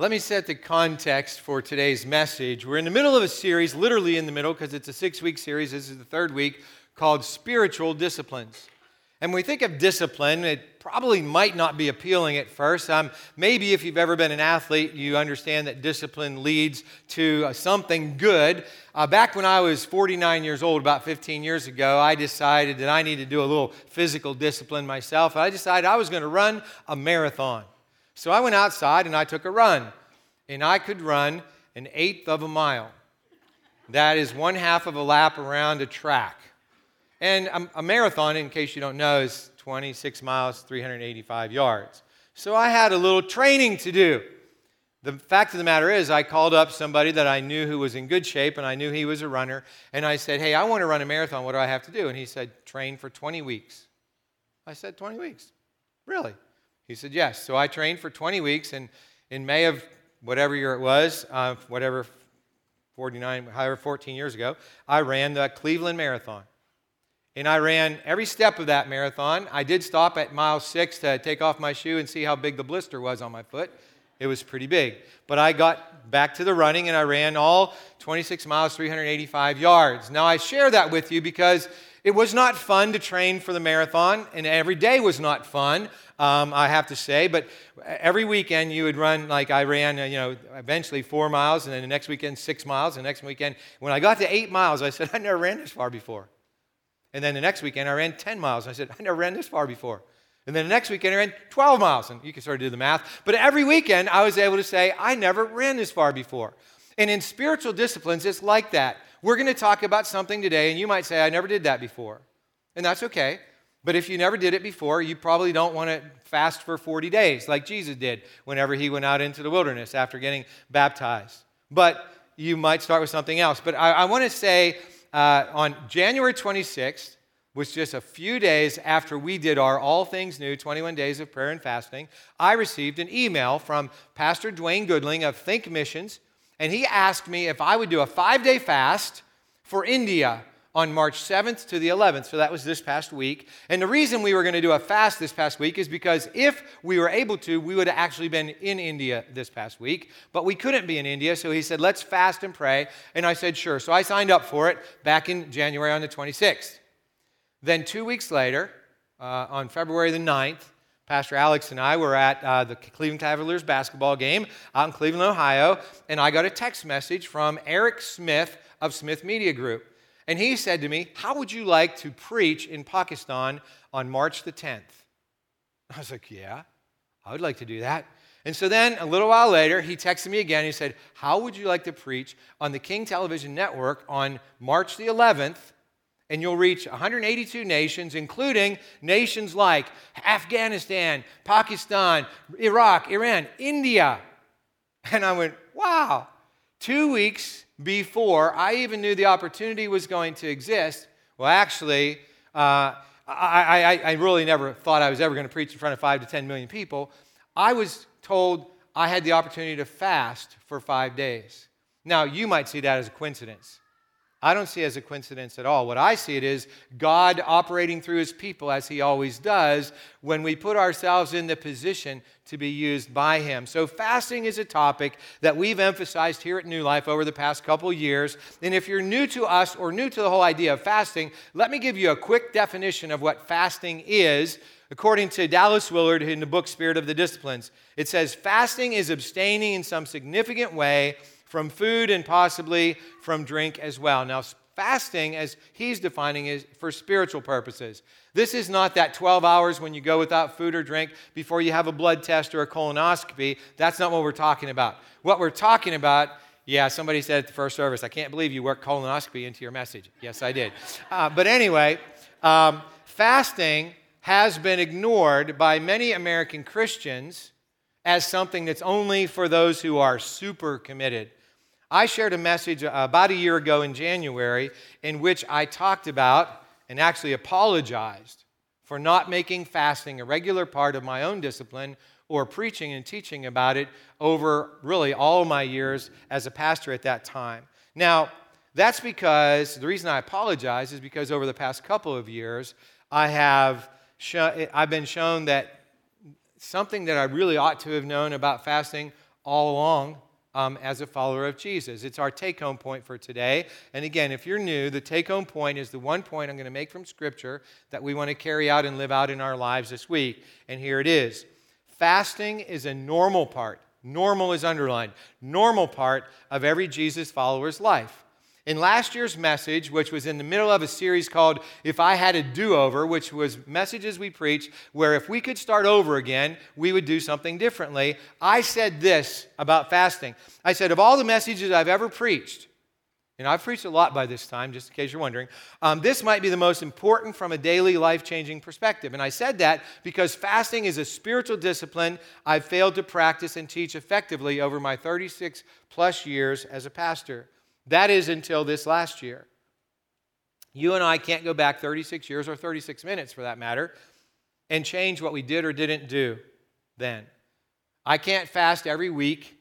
Let me set the context for today's message. We're in the middle of a series, literally in the middle, because it's a six week series. This is the third week, called Spiritual Disciplines. And when we think of discipline, it probably might not be appealing at first. Um, maybe if you've ever been an athlete, you understand that discipline leads to uh, something good. Uh, back when I was 49 years old, about 15 years ago, I decided that I needed to do a little physical discipline myself. I decided I was going to run a marathon. So I went outside and I took a run, and I could run an eighth of a mile. That is one half of a lap around a track. And a, marathon, in case you don't know, is 26 miles, 385 yards. So I had a little training to do. The fact of the matter is, I called up somebody that I knew who was in good shape, and I knew he was a runner, and I said, Hey, I want to run a marathon. What do I have to do? And he said, Train for 20 weeks. I said, 20 weeks? Really? He said, Yes. So I trained for 20 weeks, and in May of whatever year it was, uh, whatever 49, however, 14 years ago, I ran the Cleveland Marathon. And I ran every step of that marathon. I did stop at mile six to take off my shoe and see how big the blister was on my foot. It was pretty big. But I got back to the running and I ran all 26 miles, 385 yards. Now, I share that with you because it was not fun to train for the marathon, and every day was not fun, um, I have to say. But every weekend you would run, like I ran, uh, you know, eventually four miles, and then the next weekend six miles, and the next weekend, when I got to eight miles, I said, I never ran this far before. And then the next weekend I ran 10 miles. and I said, I never ran this far before. And then the next weekend I ran 12 miles, and you can sort of do the math. But every weekend I was able to say, I never ran this far before. And in spiritual disciplines, it's like that. We're going to talk about something today, and you might say, I never did that before. And that's okay. But if you never did it before, you probably don't want to fast for 40 days like Jesus did whenever he went out into the wilderness after getting baptized. But you might start with something else. But I, I want to say uh, on January 26th, which was just a few days after we did our All Things New 21 Days of Prayer and Fasting, I received an email from Pastor Dwayne Goodling of Think Missions and he asked me if I would do a five day fast for India on March 7th to the 11th. So that was this past week. And the reason we were going to do a fast this past week is because if we were able to, we would have actually been in India this past week. But we couldn't be in India. So he said, let's fast and pray. And I said, sure. So I signed up for it back in January on the 26th. Then two weeks later, uh, on February the 9th, Pastor Alex and I were at uh, the Cleveland Cavaliers basketball game out in Cleveland, Ohio, and I got a text message from Eric Smith of Smith Media Group. And he said to me, How would you like to preach in Pakistan on March the 10th? I was like, Yeah, I would like to do that. And so then a little while later, he texted me again. He said, How would you like to preach on the King Television Network on March the 11th and you'll reach 182 nations, including nations like Afghanistan, Pakistan, Iraq, Iran, India. And I went, wow. Two weeks before I even knew the opportunity was going to exist, well, actually, uh, I, I, I really never thought I was ever going to preach in front of five to 10 million people. I was told I had the opportunity to fast for five days. Now, you might see that as a coincidence. I don't see it as a coincidence at all. What I see it is God operating through his people as he always does when we put ourselves in the position to be used by him. So fasting is a topic that we've emphasized here at New Life over the past couple years. And if you're new to us or new to the whole idea of fasting, let me give you a quick definition of what fasting is. According to Dallas Willard in the book Spirit of the Disciplines, it says fasting is abstaining in some significant way from food and possibly from drink as well. Now, fasting, as he's defining, is for spiritual purposes. This is not that 12 hours when you go without food or drink before you have a blood test or a colonoscopy. That's not what we're talking about. What we're talking about yeah, somebody said at the first service, I can't believe you worked colonoscopy into your message. Yes, I did. Uh, but anyway, um, fasting has been ignored by many American Christians as something that's only for those who are super committed. I shared a message uh, about a year ago in January in which I talked about and actually apologized for not making fasting a regular part of my own discipline or preaching and teaching about it over really all my years as a pastor at that time. Now, that's because the reason I apologize is because over the past couple of years, I have I've been shown that something that I really ought to have known about fasting all along um, as a follower of Jesus. It's our take home point for today. And again, if you're new, the take home point is the one point I'm going to make from Scripture that we want to carry out and live out in our lives this week. And here it is fasting is a normal part. Normal is underlined. Normal part of every Jesus follower's life. In last year's message, which was in the middle of a series called If I Had a Do Over, which was messages we preached where if we could start over again, we would do something differently, I said this about fasting. I said, Of all the messages I've ever preached, and I've preached a lot by this time, just in case you're wondering. Um, this might be the most important from a daily life changing perspective. And I said that because fasting is a spiritual discipline I've failed to practice and teach effectively over my 36 plus years as a pastor. That is until this last year. You and I can't go back 36 years or 36 minutes for that matter and change what we did or didn't do then. I can't fast every week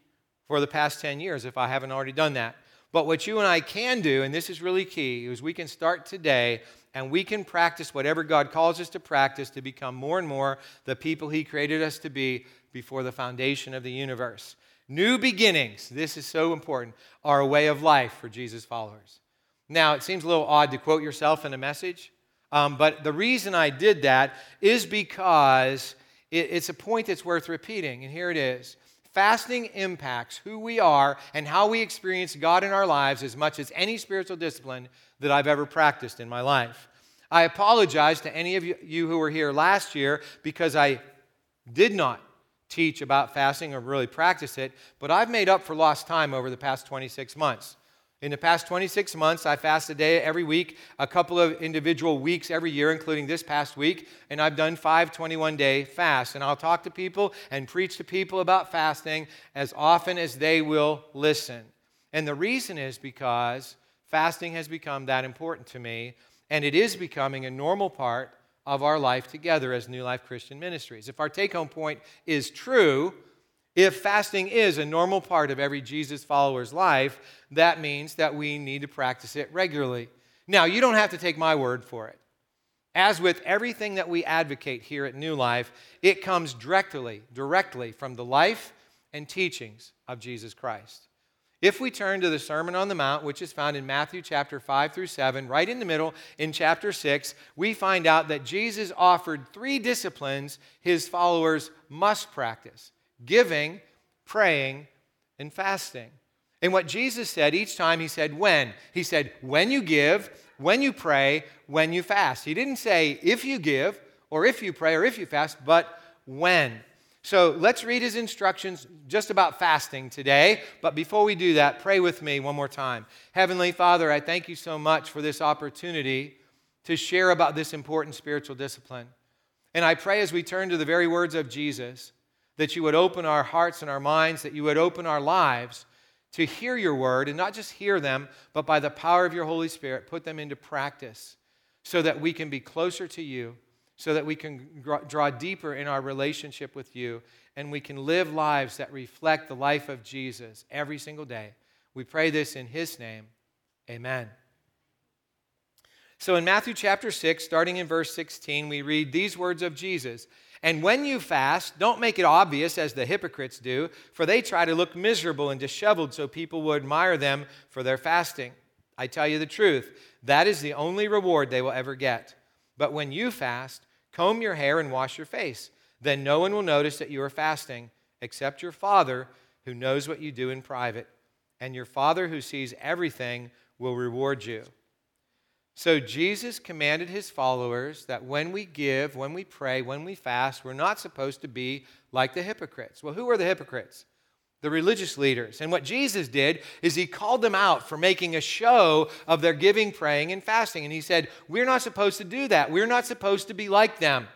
for the past 10 years if I haven't already done that. But what you and I can do, and this is really key, is we can start today and we can practice whatever God calls us to practice to become more and more the people He created us to be before the foundation of the universe. New beginnings, this is so important, are a way of life for Jesus' followers. Now, it seems a little odd to quote yourself in a message, um, but the reason I did that is because it, it's a point that's worth repeating, and here it is. Fasting impacts who we are and how we experience God in our lives as much as any spiritual discipline that I've ever practiced in my life. I apologize to any of you who were here last year because I did not teach about fasting or really practice it, but I've made up for lost time over the past 26 months. In the past 26 months, I fast a day every week, a couple of individual weeks every year, including this past week, and I've done five 21 day fasts. And I'll talk to people and preach to people about fasting as often as they will listen. And the reason is because fasting has become that important to me, and it is becoming a normal part of our life together as New Life Christian Ministries. If our take home point is true, if fasting is a normal part of every Jesus follower's life, that means that we need to practice it regularly. Now, you don't have to take my word for it. As with everything that we advocate here at New Life, it comes directly, directly from the life and teachings of Jesus Christ. If we turn to the Sermon on the Mount, which is found in Matthew chapter 5 through 7, right in the middle in chapter 6, we find out that Jesus offered three disciplines his followers must practice giving, praying, and fasting. And what Jesus said each time, he said, when? He said, when you give, when you pray, when you fast. He didn't say if you give, or if you pray, or if you fast, but when. So let's read his instructions just about fasting today. But before we do that, pray with me one more time. Heavenly Father, I thank you so much for this opportunity to share about this important spiritual discipline. And I pray as we turn to the very words of Jesus that you would open our hearts and our minds, that you would open our lives to hear your word and not just hear them, but by the power of your Holy Spirit, put them into practice so that we can be closer to you so that we can draw deeper in our relationship with you and we can live lives that reflect the life of Jesus every single day. We pray this in his name. Amen. So in Matthew chapter 6, starting in verse 16, we read these words of Jesus. And when you fast, don't make it obvious as the hypocrites do, for they try to look miserable and disheveled so people will admire them for their fasting. I tell you the truth, that is the only reward they will ever get. But when you fast, Comb your hair and wash your face. Then no one will notice that you are fasting except your Father who knows what you do in private. And your Father who sees everything will reward you. So Jesus commanded his followers that when we give, when we pray, when we fast, we're not supposed to be like the hypocrites. Well, who are the hypocrites? The religious leaders. And what Jesus did is he called them out for making a show of their giving, praying, and fasting. And he said, We're not supposed to do that. We're not supposed to be like them.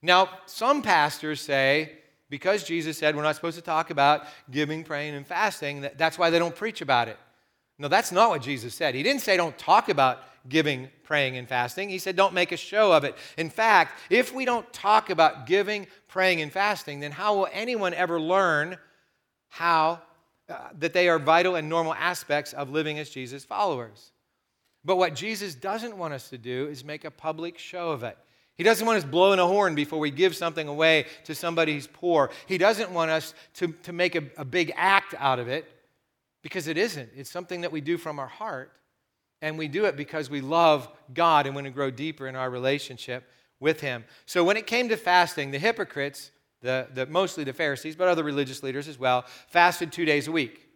Now, some pastors say, because Jesus said we're not supposed to talk about giving, praying, and fasting, that's why they don't preach about it. No, that's not what Jesus said. He didn't say don't talk about giving, praying, and fasting. He said don't make a show of it. In fact, if we don't talk about giving, praying, and fasting, then how will anyone ever learn how uh, that they are vital and normal aspects of living as Jesus followers. But what Jesus doesn't want us to do is make a public show of it. He doesn't want us blowing a horn before we give something away to somebody who's poor. He doesn't want us to, to make a, a big act out of it because it isn't. It's something that we do from our heart. And we do it because we love God and want to grow deeper in our relationship with Him. So when it came to fasting, the hypocrites, the, the, mostly the Pharisees, but other religious leaders as well, fasted two days a week.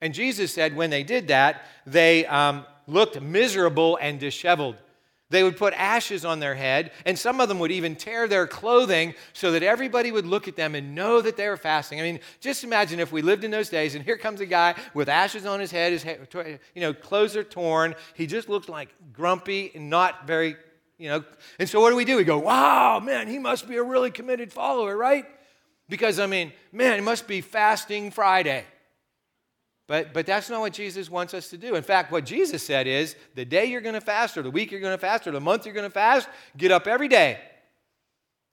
And Jesus said when they did that, they um, looked miserable and disheveled. They would put ashes on their head, and some of them would even tear their clothing so that everybody would look at them and know that they were fasting. I mean, just imagine if we lived in those days, and here comes a guy with ashes on his head, his you know, clothes are torn. He just looks like grumpy and not very, you know. And so what do we do? We go, wow, man, he must be a really committed follower, right? Because, I mean, man, it must be fasting Friday. But, but that's not what Jesus wants us to do. In fact, what Jesus said is the day you're going to fast, or the week you're going to fast, or the month you're going to fast, get up every day.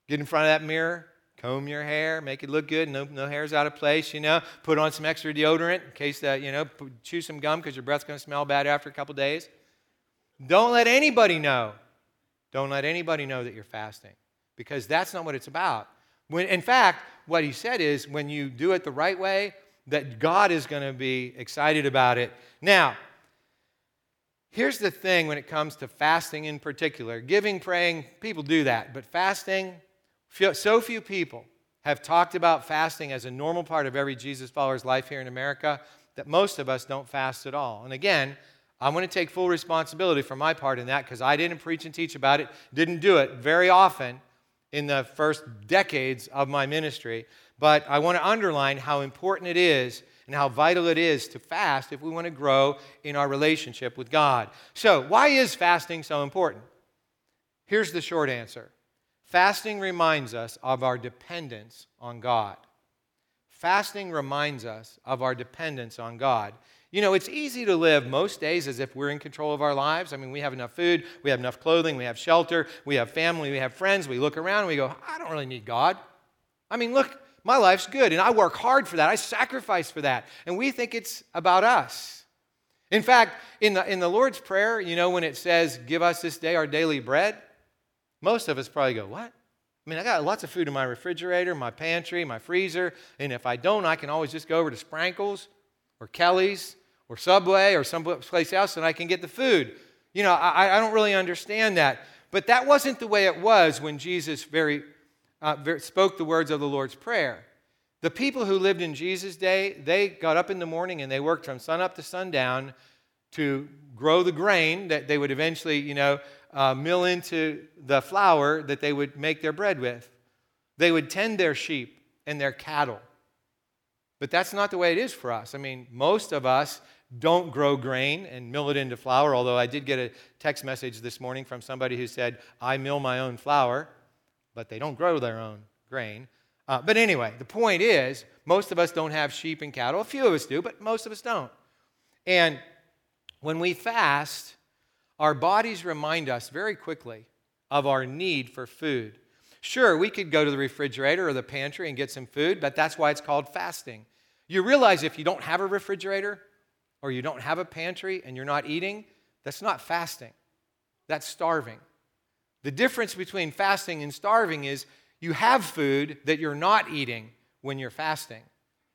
Get in front of that mirror, comb your hair, make it look good, no, no hair's out of place, you know. Put on some extra deodorant in case that, you know, chew some gum because your breath's going to smell bad after a couple days. Don't let anybody know. Don't let anybody know that you're fasting because that's not what it's about. When, in fact, what he said is when you do it the right way, that God is going to be excited about it. Now, here's the thing when it comes to fasting in particular giving, praying, people do that, but fasting, so few people have talked about fasting as a normal part of every Jesus follower's life here in America that most of us don't fast at all. And again, I'm going to take full responsibility for my part in that because I didn't preach and teach about it, didn't do it very often in the first decades of my ministry. But I want to underline how important it is and how vital it is to fast if we want to grow in our relationship with God. So, why is fasting so important? Here's the short answer fasting reminds us of our dependence on God. Fasting reminds us of our dependence on God. You know, it's easy to live most days as if we're in control of our lives. I mean, we have enough food, we have enough clothing, we have shelter, we have family, we have friends. We look around and we go, I don't really need God. I mean, look, my life's good, and I work hard for that. I sacrifice for that. And we think it's about us. In fact, in the, in the Lord's Prayer, you know, when it says, Give us this day our daily bread, most of us probably go, What? I mean, I got lots of food in my refrigerator, my pantry, my freezer, and if I don't, I can always just go over to Sprinkles or Kelly's or Subway or someplace else and I can get the food. You know, I, I don't really understand that. But that wasn't the way it was when Jesus very uh, spoke the words of the Lord's Prayer. The people who lived in Jesus' day, they got up in the morning and they worked from sun up to sundown to grow the grain that they would eventually, you know, uh, mill into the flour that they would make their bread with. They would tend their sheep and their cattle. But that's not the way it is for us. I mean, most of us don't grow grain and mill it into flour, although I did get a text message this morning from somebody who said, I mill my own flour but they don't grow their own grain. Uh, but anyway, the point is, most of us don't have sheep and cattle. A few of us do, but most of us don't. And when we fast, our bodies remind us very quickly of our need for food. Sure, we could go to the refrigerator or the pantry and get some food, but that's why it's called fasting. You realize if you don't have a refrigerator or you don't have a pantry and you're not eating, that's not fasting, that's starving. The difference between fasting and starving is you have food that you're not eating when you're fasting.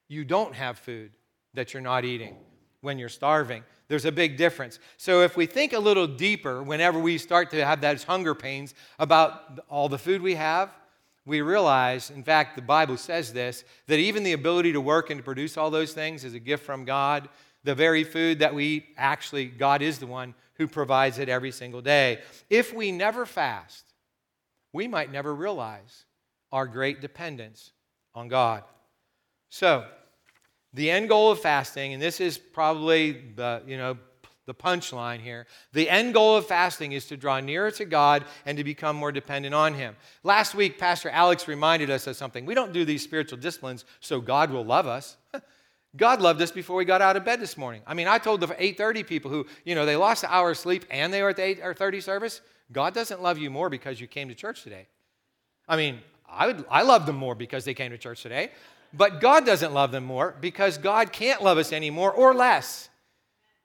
You don't have food that you're not eating when you're starving. There's a big difference. So, if we think a little deeper whenever we start to have those hunger pains about all the food we have, we realize, in fact, the Bible says this, that even the ability to work and to produce all those things is a gift from God. The very food that we eat, actually, God is the one who provides it every single day. If we never fast, we might never realize our great dependence on God. So, the end goal of fasting, and this is probably the, you know, the punchline here. The end goal of fasting is to draw nearer to God and to become more dependent on Him. Last week, Pastor Alex reminded us of something. We don't do these spiritual disciplines so God will love us. God loved us before we got out of bed this morning. I mean, I told the 8:30 people who, you know, they lost an hour of sleep and they were at the 8 or 30 service, God doesn't love you more because you came to church today. I mean, I would I love them more because they came to church today, but God doesn't love them more because God can't love us anymore or less.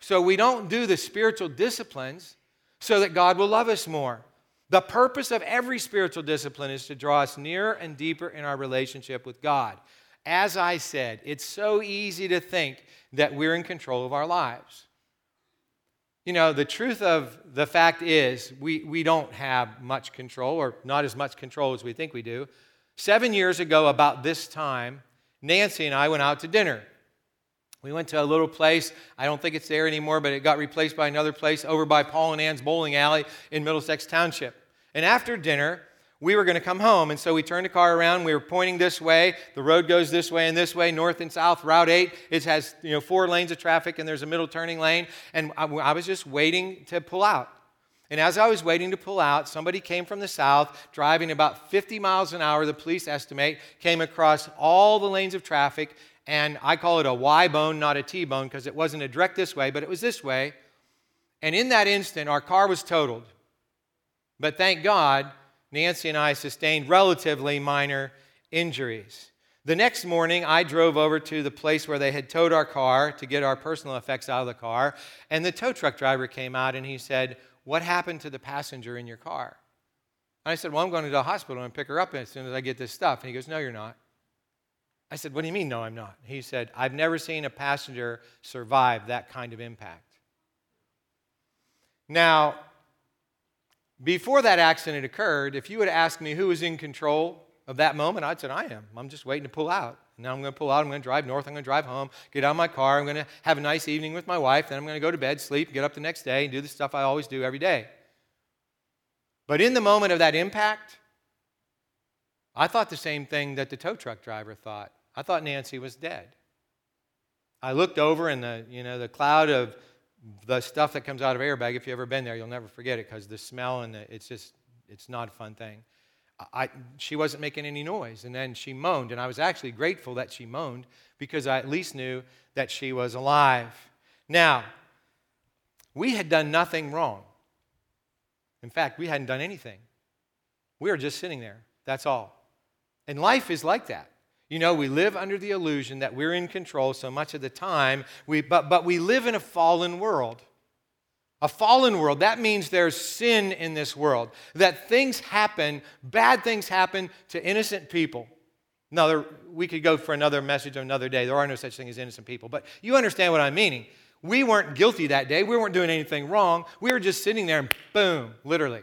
So we don't do the spiritual disciplines so that God will love us more. The purpose of every spiritual discipline is to draw us nearer and deeper in our relationship with God. As I said, it's so easy to think that we're in control of our lives. You know, the truth of the fact is, we, we don't have much control, or not as much control as we think we do. Seven years ago, about this time, Nancy and I went out to dinner. We went to a little place. I don't think it's there anymore, but it got replaced by another place over by Paul and Ann's bowling alley in Middlesex Township. And after dinner, we were going to come home. And so we turned the car around. We were pointing this way. The road goes this way and this way, north and south. Route 8, it has you know, four lanes of traffic, and there's a middle turning lane. And I, I was just waiting to pull out. And as I was waiting to pull out, somebody came from the south, driving about 50 miles an hour, the police estimate, came across all the lanes of traffic. And I call it a Y bone, not a T bone, because it wasn't a direct this way, but it was this way. And in that instant, our car was totaled. But thank God, Nancy and I sustained relatively minor injuries. The next morning, I drove over to the place where they had towed our car to get our personal effects out of the car. And the tow truck driver came out and he said, What happened to the passenger in your car? And I said, Well, I'm going to the hospital and pick her up as soon as I get this stuff. And he goes, No, you're not. I said, What do you mean, no, I'm not? He said, I've never seen a passenger survive that kind of impact. Now, before that accident occurred, if you would ask me who was in control of that moment, I'd said, I am. I'm just waiting to pull out. Now I'm going to pull out. I'm going to drive north. I'm going to drive home, get out of my car. I'm going to have a nice evening with my wife. Then I'm going to go to bed, sleep, get up the next day, and do the stuff I always do every day. But in the moment of that impact, I thought the same thing that the tow truck driver thought. I thought Nancy was dead. I looked over in the, you know, the cloud of the stuff that comes out of airbag, if you've ever been there, you'll never forget it because the smell and the, it's just, it's not a fun thing. I, she wasn't making any noise. And then she moaned. And I was actually grateful that she moaned because I at least knew that she was alive. Now, we had done nothing wrong. In fact, we hadn't done anything. We were just sitting there. That's all. And life is like that. You know, we live under the illusion that we're in control so much of the time, we, but, but we live in a fallen world. A fallen world, that means there's sin in this world, that things happen, bad things happen to innocent people. Now, we could go for another message another day. There are no such thing as innocent people, but you understand what I'm meaning. We weren't guilty that day. We weren't doing anything wrong. We were just sitting there and boom, literally.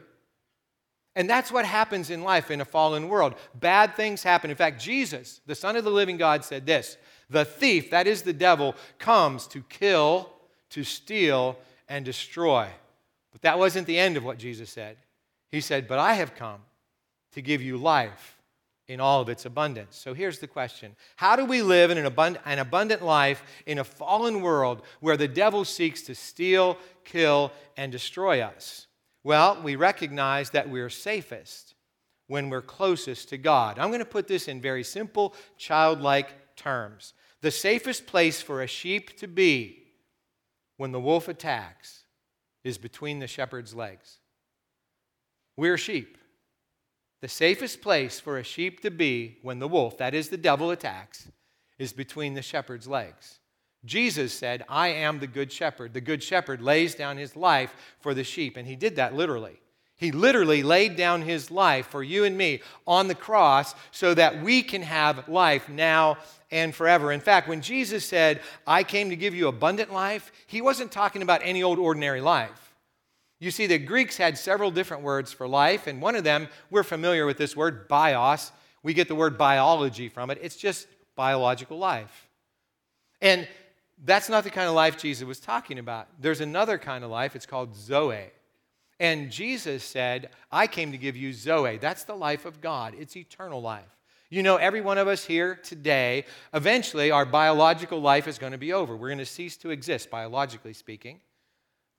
And that's what happens in life in a fallen world. Bad things happen. In fact, Jesus, the Son of the living God, said this The thief, that is the devil, comes to kill, to steal, and destroy. But that wasn't the end of what Jesus said. He said, But I have come to give you life in all of its abundance. So here's the question How do we live in an, abund- an abundant life in a fallen world where the devil seeks to steal, kill, and destroy us? Well, we recognize that we're safest when we're closest to God. I'm going to put this in very simple, childlike terms. The safest place for a sheep to be when the wolf attacks is between the shepherd's legs. We're sheep. The safest place for a sheep to be when the wolf, that is the devil, attacks is between the shepherd's legs. Jesus said, I am the good shepherd. The good shepherd lays down his life for the sheep, and he did that literally. He literally laid down his life for you and me on the cross so that we can have life now and forever. In fact, when Jesus said, I came to give you abundant life, he wasn't talking about any old ordinary life. You see, the Greeks had several different words for life, and one of them, we're familiar with this word, bios. We get the word biology from it. It's just biological life. And that's not the kind of life Jesus was talking about. There's another kind of life, it's called Zoe. And Jesus said, I came to give you Zoe. That's the life of God, it's eternal life. You know, every one of us here today, eventually our biological life is going to be over. We're going to cease to exist, biologically speaking.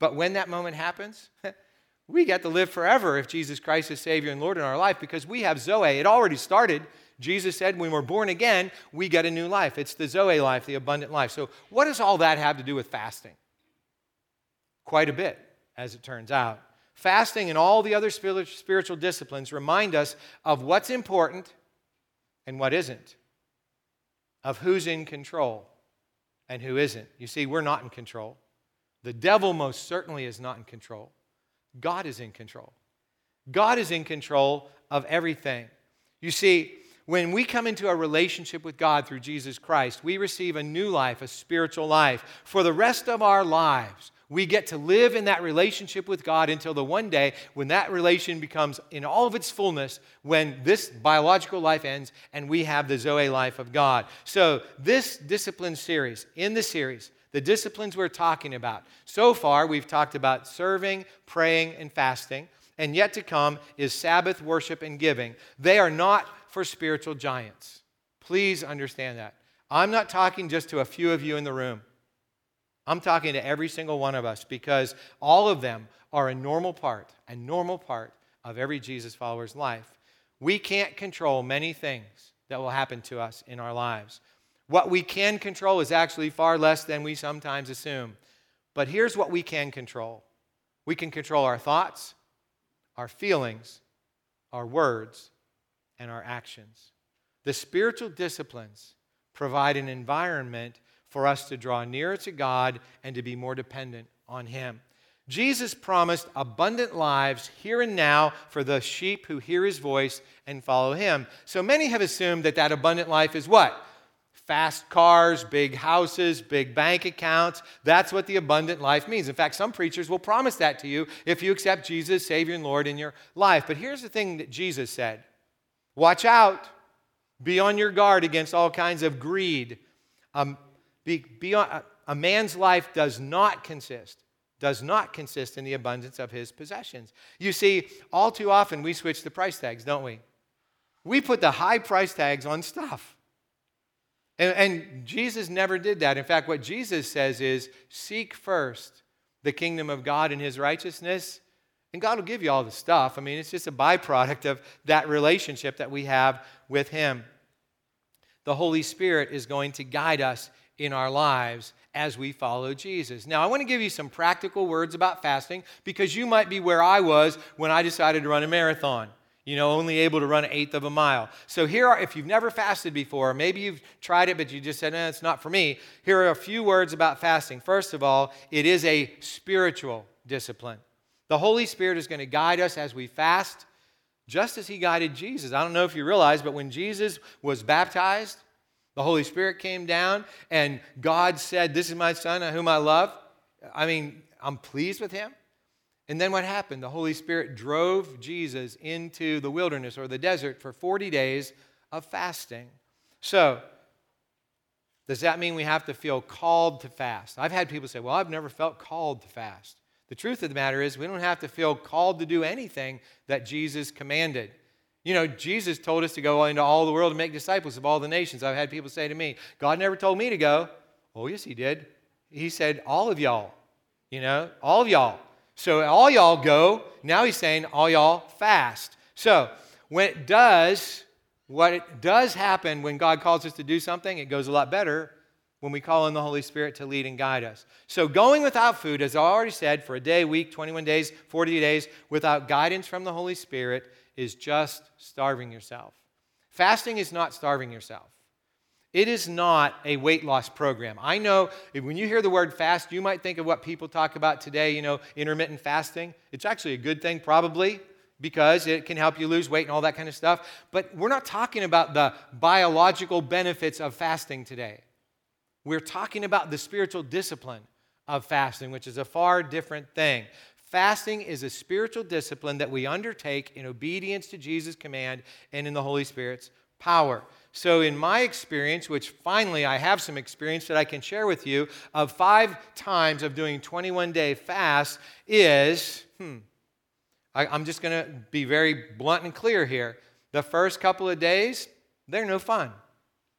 But when that moment happens, we get to live forever if Jesus Christ is Savior and Lord in our life because we have Zoe. It already started. Jesus said when we're born again, we get a new life. It's the Zoe life, the abundant life. So, what does all that have to do with fasting? Quite a bit, as it turns out. Fasting and all the other spiritual disciplines remind us of what's important and what isn't, of who's in control and who isn't. You see, we're not in control. The devil most certainly is not in control. God is in control. God is in control of everything. You see, when we come into a relationship with God through Jesus Christ, we receive a new life, a spiritual life. For the rest of our lives, we get to live in that relationship with God until the one day when that relation becomes in all of its fullness, when this biological life ends and we have the Zoe life of God. So, this discipline series, in the series, the disciplines we're talking about, so far we've talked about serving, praying, and fasting, and yet to come is Sabbath worship and giving. They are not for spiritual giants. Please understand that. I'm not talking just to a few of you in the room. I'm talking to every single one of us because all of them are a normal part, a normal part of every Jesus follower's life. We can't control many things that will happen to us in our lives. What we can control is actually far less than we sometimes assume. But here's what we can control we can control our thoughts, our feelings, our words, and our actions. The spiritual disciplines provide an environment for us to draw nearer to God and to be more dependent on Him. Jesus promised abundant lives here and now for the sheep who hear His voice and follow Him. So many have assumed that that abundant life is what? Fast cars, big houses, big bank accounts. That's what the abundant life means. In fact, some preachers will promise that to you if you accept Jesus, Savior, and Lord in your life. But here's the thing that Jesus said Watch out. Be on your guard against all kinds of greed. Um, be, beyond, uh, a man's life does not consist, does not consist in the abundance of his possessions. You see, all too often we switch the price tags, don't we? We put the high price tags on stuff. And, and Jesus never did that. In fact, what Jesus says is seek first the kingdom of God and his righteousness, and God will give you all the stuff. I mean, it's just a byproduct of that relationship that we have with him. The Holy Spirit is going to guide us in our lives as we follow Jesus. Now, I want to give you some practical words about fasting because you might be where I was when I decided to run a marathon. You know, only able to run an eighth of a mile. So, here are, if you've never fasted before, maybe you've tried it, but you just said, eh, it's not for me. Here are a few words about fasting. First of all, it is a spiritual discipline. The Holy Spirit is going to guide us as we fast, just as He guided Jesus. I don't know if you realize, but when Jesus was baptized, the Holy Spirit came down, and God said, This is my son uh, whom I love. I mean, I'm pleased with him. And then what happened? The Holy Spirit drove Jesus into the wilderness or the desert for 40 days of fasting. So, does that mean we have to feel called to fast? I've had people say, Well, I've never felt called to fast. The truth of the matter is, we don't have to feel called to do anything that Jesus commanded. You know, Jesus told us to go into all the world and make disciples of all the nations. I've had people say to me, God never told me to go. Oh, yes, He did. He said, all of y'all, you know, all of y'all. So all y'all go. Now He's saying, all y'all fast. So when it does, what it does happen when God calls us to do something, it goes a lot better when we call on the Holy Spirit to lead and guide us. So, going without food, as I already said, for a day, week, 21 days, 40 days, without guidance from the Holy Spirit, is just starving yourself. Fasting is not starving yourself. It is not a weight loss program. I know when you hear the word fast, you might think of what people talk about today, you know, intermittent fasting. It's actually a good thing, probably, because it can help you lose weight and all that kind of stuff. But we're not talking about the biological benefits of fasting today. We're talking about the spiritual discipline of fasting, which is a far different thing. Fasting is a spiritual discipline that we undertake in obedience to Jesus' command and in the Holy Spirit's power. So, in my experience, which finally I have some experience that I can share with you, of five times of doing 21 day fast is, hmm, I, I'm just going to be very blunt and clear here. The first couple of days, they're no fun.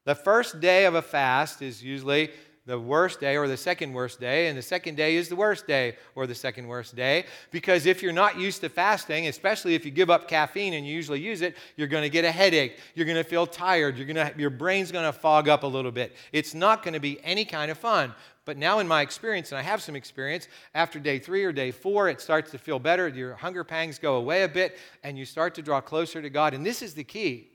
The first day of a fast is usually the worst day or the second worst day, and the second day is the worst day or the second worst day. Because if you're not used to fasting, especially if you give up caffeine and you usually use it, you're going to get a headache. You're going to feel tired. You're going to, your brain's going to fog up a little bit. It's not going to be any kind of fun. But now, in my experience, and I have some experience, after day three or day four, it starts to feel better. Your hunger pangs go away a bit, and you start to draw closer to God. And this is the key.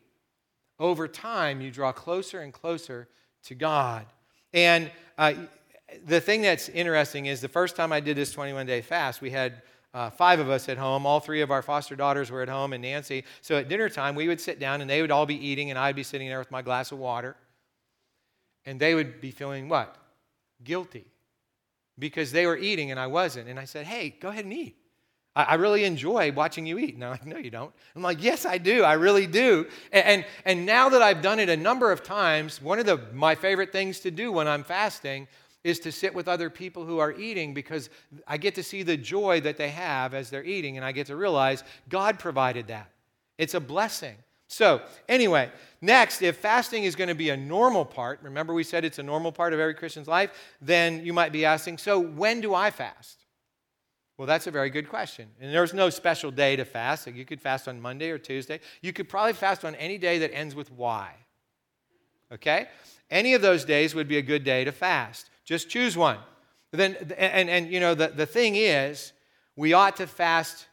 Over time, you draw closer and closer to God. And uh, the thing that's interesting is the first time I did this 21 day fast, we had uh, five of us at home. All three of our foster daughters were at home, and Nancy. So at dinner time, we would sit down, and they would all be eating, and I'd be sitting there with my glass of water. And they would be feeling what? Guilty. Because they were eating, and I wasn't. And I said, hey, go ahead and eat. I, I really enjoy watching you eat. No, no, you don't. I'm like, yes, I do. I really do. And, and, and now that I've done it a number of times, one of the, my favorite things to do when I'm fasting is to sit with other people who are eating because I get to see the joy that they have as they're eating, and I get to realize God provided that. It's a blessing. So, anyway, next, if fasting is going to be a normal part, remember we said it's a normal part of every Christian's life, then you might be asking, so when do I fast? Well, that's a very good question. And there's no special day to fast. you could fast on Monday or Tuesday. You could probably fast on any day that ends with Y. Okay? Any of those days would be a good day to fast. Just choose one. Then, and, and you know, the, the thing is, we ought to fast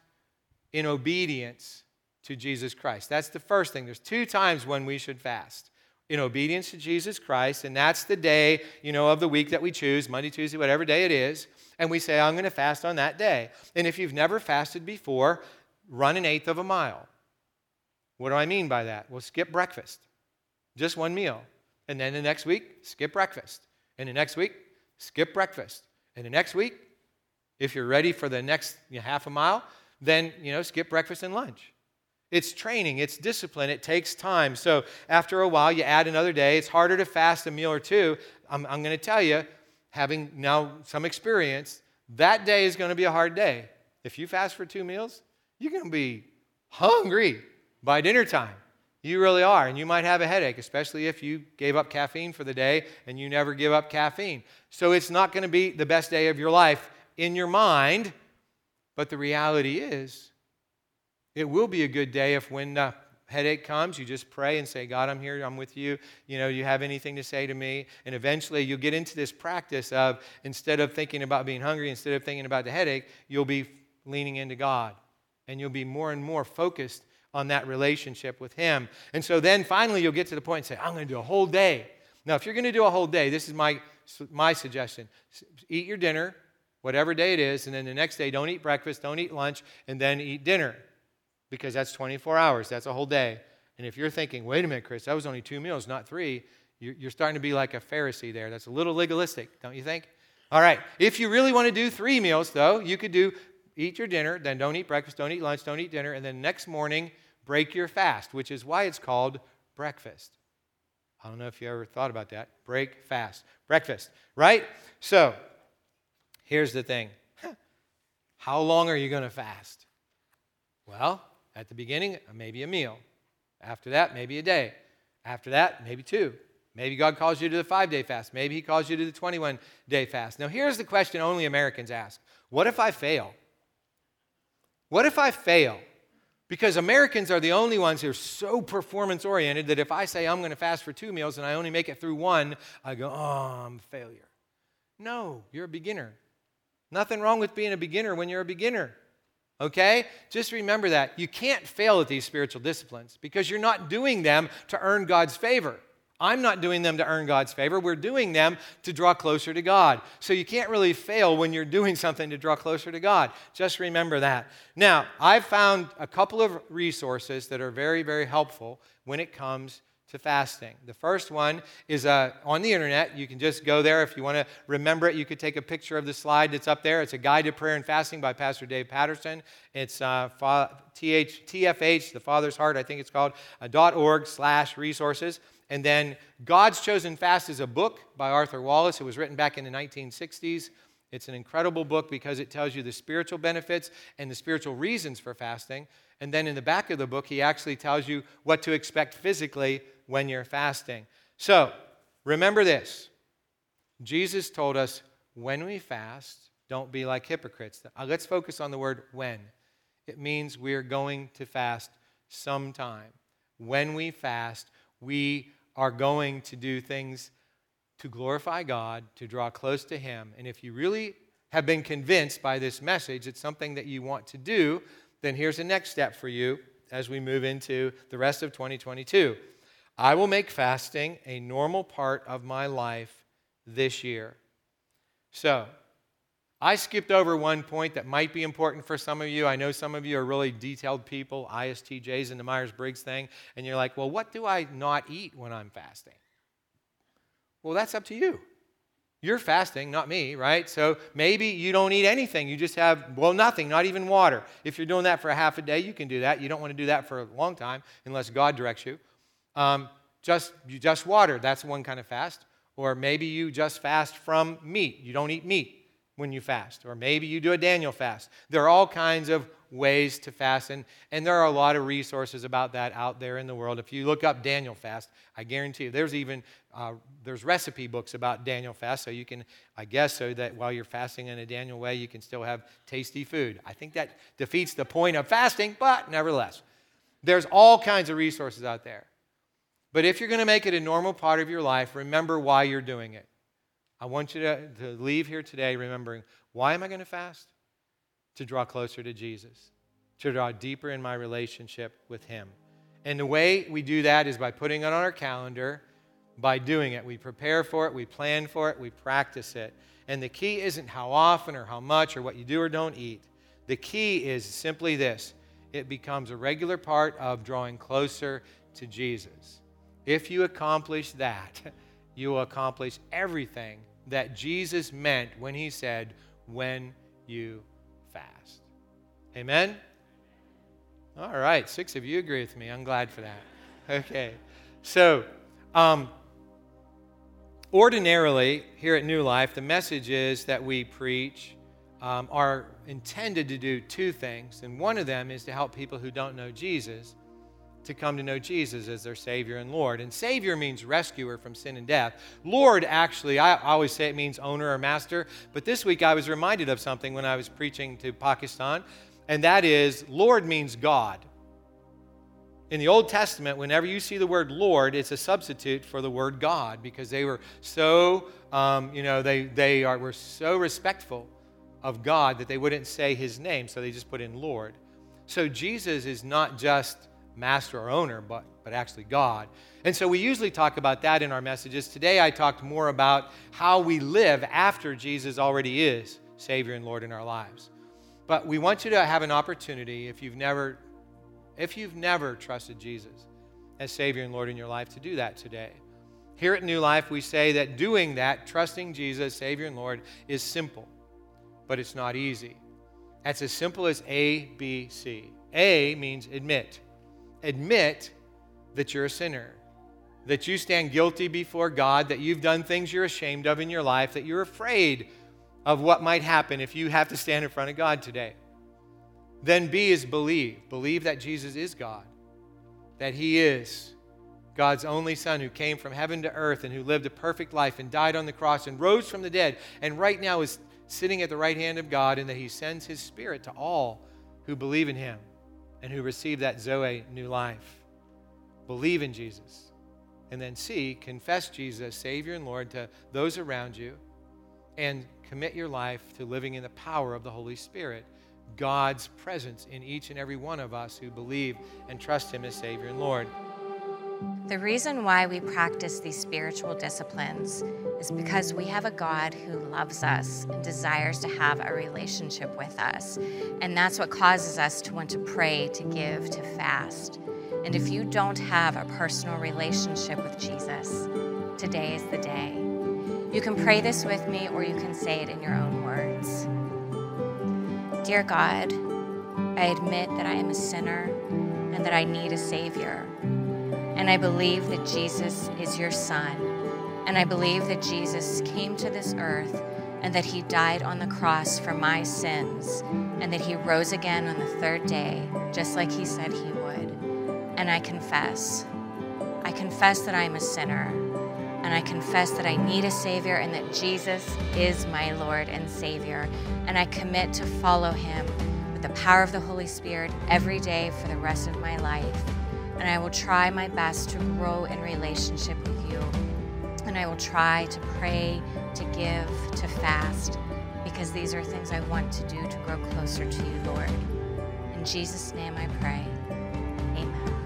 in obedience to Jesus Christ. That's the first thing. There's two times when we should fast in obedience to Jesus Christ, and that's the day, you know, of the week that we choose, Monday, Tuesday, whatever day it is, and we say, I'm going to fast on that day. And if you've never fasted before, run an eighth of a mile. What do I mean by that? Well, skip breakfast, just one meal. And then the next week, skip breakfast. And the next week, skip breakfast. And the next week, if you're ready for the next you know, half a mile, then, you know, skip breakfast and lunch. It's training, it's discipline, it takes time. So after a while, you add another day. It's harder to fast a meal or two. I'm, going to tell you, having now some experience, that day is going to be a hard day. If you fast for two meals, you're going to be hungry by dinner time. You really are. And you might have a headache, especially if you gave up caffeine for the day and you never give up caffeine. So it's not going to be the best day of your life in your mind. But the reality is, it will be a good day if when the headache comes, you just pray and say, God, I'm here, I'm with you. You know, you have anything to say to me? And eventually you'll get into this practice of instead of thinking about being hungry, instead of thinking about the headache, you'll be leaning into God. And you'll be more and more focused on that relationship with Him. And so then finally you'll get to the point and say, I'm going to do a whole day. Now, if you're going to do a whole day, this is my, my suggestion eat your dinner, whatever day it is, and then the next day don't eat breakfast, don't eat lunch, and then eat dinner because that's 24 hours. That's a whole day. And if you're thinking, wait a minute, Chris, that was only two meals, not three, you're starting to be like a Pharisee there. That's a little legalistic, don't you think? All right. If you really want to do three meals, though, you could do eat your dinner, then don't eat breakfast, don't eat lunch, don't eat dinner, and then next morning, break your fast, which is why it's called breakfast. I don't know if you ever thought about that. Break fast. Breakfast, right? So, here's the thing How long are you going to fast? Well, at the beginning, maybe a meal. After that, maybe a day. After that, maybe two. Maybe God calls you to the five day fast. Maybe He calls you to the 21 day fast. Now, here's the question only Americans ask What if I fail? What if I fail? Because Americans are the only ones who are so performance oriented that if I say I'm going to fast for two meals and I only make it through one, I go, oh, I'm a failure. No, you're a beginner. Nothing wrong with being a beginner when you're a beginner. Okay? Just remember that. You can't fail at these spiritual disciplines because you're not doing them to earn God's favor. I'm not doing them to earn God's favor. We're doing them to draw closer to God. So you can't really fail when you're doing something to draw closer to God. Just remember that. Now, I've found a couple of resources that are very, very helpful when it comes to fasting. The first one is uh, on the internet. You can just go there if you want to remember it. You could take a picture of the slide that's up there. It's a guide to prayer and fasting by Pastor Dave Patterson. It's uh, TFH, the Father's Heart, I think it's called, uh, .org slash resources. And then God's Chosen Fast is a book by Arthur Wallis. It was written back in the 1960s. It's an incredible book because it tells you the spiritual benefits and the spiritual reasons for fasting. And then in the back of the book, he actually tells you what to expect physically when you're fasting. So remember this Jesus told us when we fast, don't be like hypocrites. Uh, let's focus on the word when. It means we're going to fast sometime. When we fast, we are going to do things to glorify God, to draw close to Him. And if you really have been convinced by this message, it's something that you want to do, then here's the next step for you as we move into the rest of 2022. I will make fasting a normal part of my life this year. So, I skipped over one point that might be important for some of you. I know some of you are really detailed people, ISTJs and the Myers Briggs thing, and you're like, well, what do I not eat when I'm fasting? Well, that's up to you. You're fasting, not me, right? So maybe you don't eat anything. You just have, well, nothing, not even water. If you're doing that for a half a day, you can do that. You don't want to do that for a long time unless God directs you. Um, just, you just water, that's one kind of fast. Or maybe you just fast from meat. You don't eat meat when you fast. Or maybe you do a Daniel fast. There are all kinds of ways to fast, and, and there are a lot of resources about that out there in the world. If you look up Daniel fast, I guarantee you, there's even uh, there's recipe books about Daniel fast, so you can, I guess, so that while you're fasting in a Daniel way, you can still have tasty food. I think that defeats the point of fasting, but nevertheless, there's all kinds of resources out there. But if you're going to make it a normal part of your life, remember why you're doing it. I want you to, to leave here today remembering why am I going to fast? To draw closer to Jesus, to draw deeper in my relationship with Him. And the way we do that is by putting it on our calendar, by doing it. We prepare for it, we plan for it, we practice it. And the key isn't how often or how much or what you do or don't eat. The key is simply this it becomes a regular part of drawing closer to Jesus. If you accomplish that, you will accomplish everything that Jesus meant when he said, when you fast. Amen? All right, six of you agree with me. I'm glad for that. Okay. So, um, ordinarily, here at New Life, the messages that we preach um, are intended to do two things. And one of them is to help people who don't know Jesus to come to know Jesus as their Savior and Lord. And Savior means rescuer from sin and death. Lord, actually, I always say it means owner or master. But this week I was reminded of something when I was preaching to Pakistan, and that is Lord means God. In the Old Testament, whenever you see the word Lord, it's a substitute for the word God because they were so, um, you know, they, they are, were so respectful of God that they wouldn't say his name, so they just put in Lord. So Jesus is not just master or owner, but, but actually God. And so we usually talk about that in our messages. Today I talked more about how we live after Jesus already is Savior and Lord in our lives. But we want you to have an opportunity, if you've never, if you've never trusted Jesus as Savior and Lord in your life, to do that today. Here at New Life, we say that doing that, trusting Jesus, Savior and Lord, is simple, but it's not easy. That's as simple as A, B, C. A means admit admit that you're a sinner, that you stand guilty before God, that you've done things you're ashamed of in your life, that you're afraid of what might happen if you have to stand in front of God today. Then B is believe. Believe that Jesus is God, that He is God's only Son who came from heaven to earth and who lived a perfect life and died on the cross and rose from the dead and right now is sitting at the right hand of God and that He sends His Spirit to all who believe in Him and who receive that Zoe new life. Believe in Jesus. And then C, confess Jesus Savior and Lord to those around you and commit your life to living in the power of the Holy Spirit, God's presence in each and every one of us who believe and trust Him as Savior and Lord. The reason why we practice these spiritual disciplines is because we have a God who loves us and desires to have a relationship with us. And that's what causes us to want to pray, to give, to fast. And if you don't have a personal relationship with Jesus, today is the day. You can pray this with me or you can say it in your own words. Dear God, I admit that I am a sinner and that I need a Savior. And I believe that Jesus is your Son and I believe that Jesus came to this earth and that he died on the cross for my sins and that he rose again on the third day, just like he said he would. And I confess. I confess that I am a sinner. And I confess that I need a Savior and that Jesus is my Lord and Savior. And I commit to follow him with the power of the Holy Spirit every day for the rest of my life. And I will try my best to grow in relationship with you and I will try to pray, to give, to fast, because these are things I want to do to grow closer to you, Lord. In Jesus' name I pray. Amen.